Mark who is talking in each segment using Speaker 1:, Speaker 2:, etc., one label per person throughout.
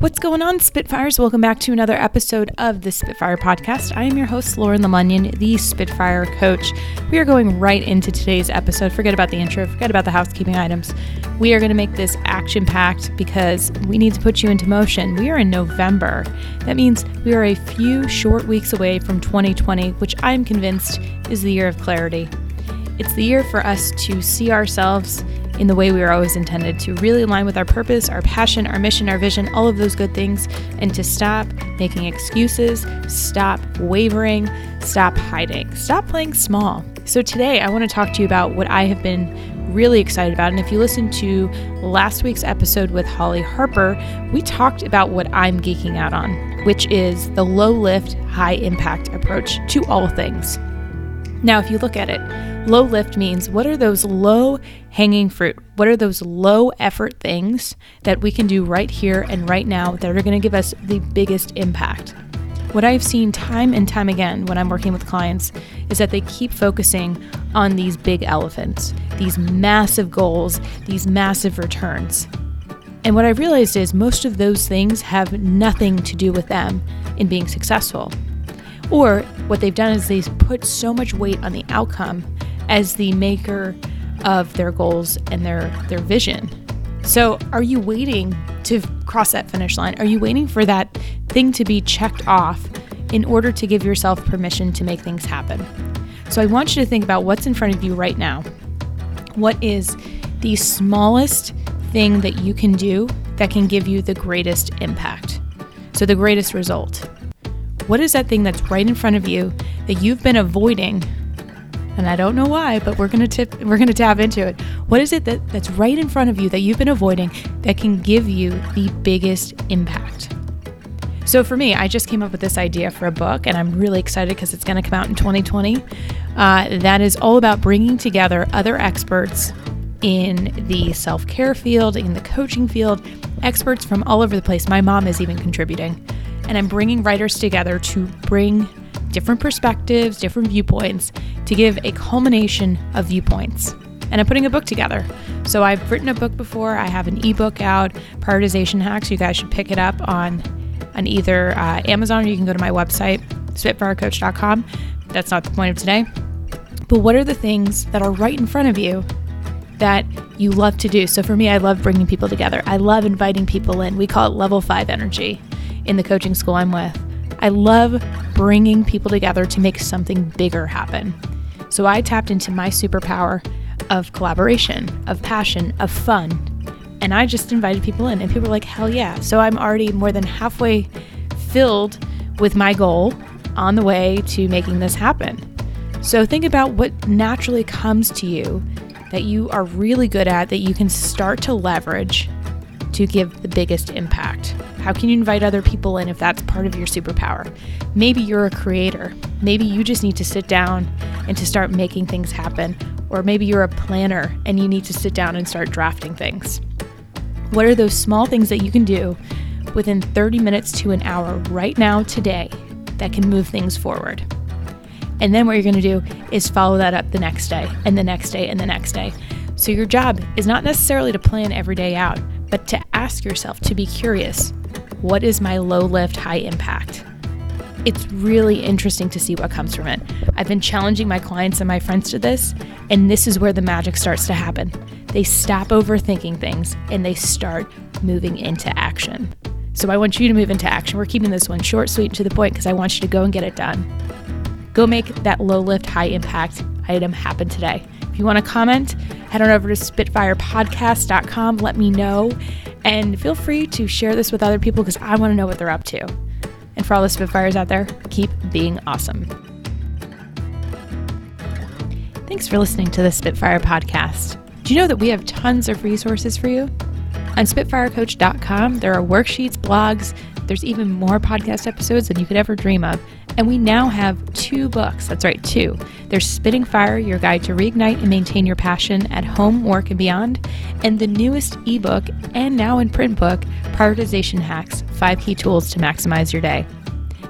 Speaker 1: What's going on, Spitfires? Welcome back to another episode of the Spitfire Podcast. I am your host, Lauren Lemunion, the Spitfire Coach. We are going right into today's episode. Forget about the intro, forget about the housekeeping items. We are going to make this action packed because we need to put you into motion. We are in November. That means we are a few short weeks away from 2020, which I'm convinced is the year of clarity. It's the year for us to see ourselves in the way we were always intended to really align with our purpose, our passion, our mission, our vision, all of those good things, and to stop making excuses, stop wavering, stop hiding, stop playing small. So, today I want to talk to you about what I have been really excited about. And if you listen to last week's episode with Holly Harper, we talked about what I'm geeking out on, which is the low lift, high impact approach to all things. Now, if you look at it, low lift means what are those low hanging fruit? What are those low effort things that we can do right here and right now that are going to give us the biggest impact? What I've seen time and time again when I'm working with clients is that they keep focusing on these big elephants, these massive goals, these massive returns. And what I've realized is most of those things have nothing to do with them in being successful. Or what they've done is they've put so much weight on the outcome as the maker of their goals and their their vision. So, are you waiting to cross that finish line? Are you waiting for that thing to be checked off in order to give yourself permission to make things happen? So, I want you to think about what's in front of you right now. What is the smallest thing that you can do that can give you the greatest impact? So, the greatest result. What is that thing that's right in front of you that you've been avoiding? And I don't know why, but we're gonna tip we're gonna tap into it. What is it that, that's right in front of you that you've been avoiding that can give you the biggest impact? So for me, I just came up with this idea for a book, and I'm really excited because it's going to come out in 2020. Uh, that is all about bringing together other experts in the self care field, in the coaching field, experts from all over the place. My mom is even contributing and I'm bringing writers together to bring different perspectives, different viewpoints to give a culmination of viewpoints. And I'm putting a book together. So I've written a book before. I have an ebook out, Prioritization Hacks. You guys should pick it up on on either uh, Amazon or you can go to my website, spitfirecoach.com. That's not the point of today. But what are the things that are right in front of you that you love to do? So for me, I love bringing people together. I love inviting people in. We call it level five energy in the coaching school I'm with. I love bringing people together to make something bigger happen. So I tapped into my superpower of collaboration, of passion, of fun. And I just invited people in, and people were like, hell yeah. So I'm already more than halfway filled with my goal on the way to making this happen. So think about what naturally comes to you that you are really good at that you can start to leverage to give the biggest impact. How can you invite other people in if that's part of your superpower? Maybe you're a creator. Maybe you just need to sit down and to start making things happen. Or maybe you're a planner and you need to sit down and start drafting things. What are those small things that you can do within 30 minutes to an hour right now, today, that can move things forward? And then what you're going to do is follow that up the next day and the next day and the next day. So your job is not necessarily to plan every day out, but to ask yourself to be curious what is my low lift, high impact? It's really interesting to see what comes from it. I've been challenging my clients and my friends to this, and this is where the magic starts to happen. They stop overthinking things and they start moving into action. So I want you to move into action. We're keeping this one short, sweet, and to the point because I want you to go and get it done. Go make that low lift, high impact item happen today. If you want to comment, head on over to spitfirepodcast.com. Let me know. And feel free to share this with other people because I want to know what they're up to. And for all the Spitfires out there, keep being awesome. Thanks for listening to the Spitfire podcast. Do you know that we have tons of resources for you? On SpitfireCoach.com, there are worksheets, blogs, there's even more podcast episodes than you could ever dream of. And we now have two books. That's right, two. There's Spitting Fire, your guide to reignite and maintain your passion at home, work, and beyond. And the newest ebook and now in print book, Prioritization Hacks Five Key Tools to Maximize Your Day.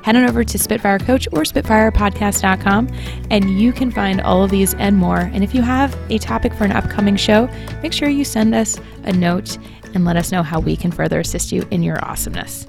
Speaker 1: Head on over to Spitfire Coach or SpitfirePodcast.com and you can find all of these and more. And if you have a topic for an upcoming show, make sure you send us a note and let us know how we can further assist you in your awesomeness.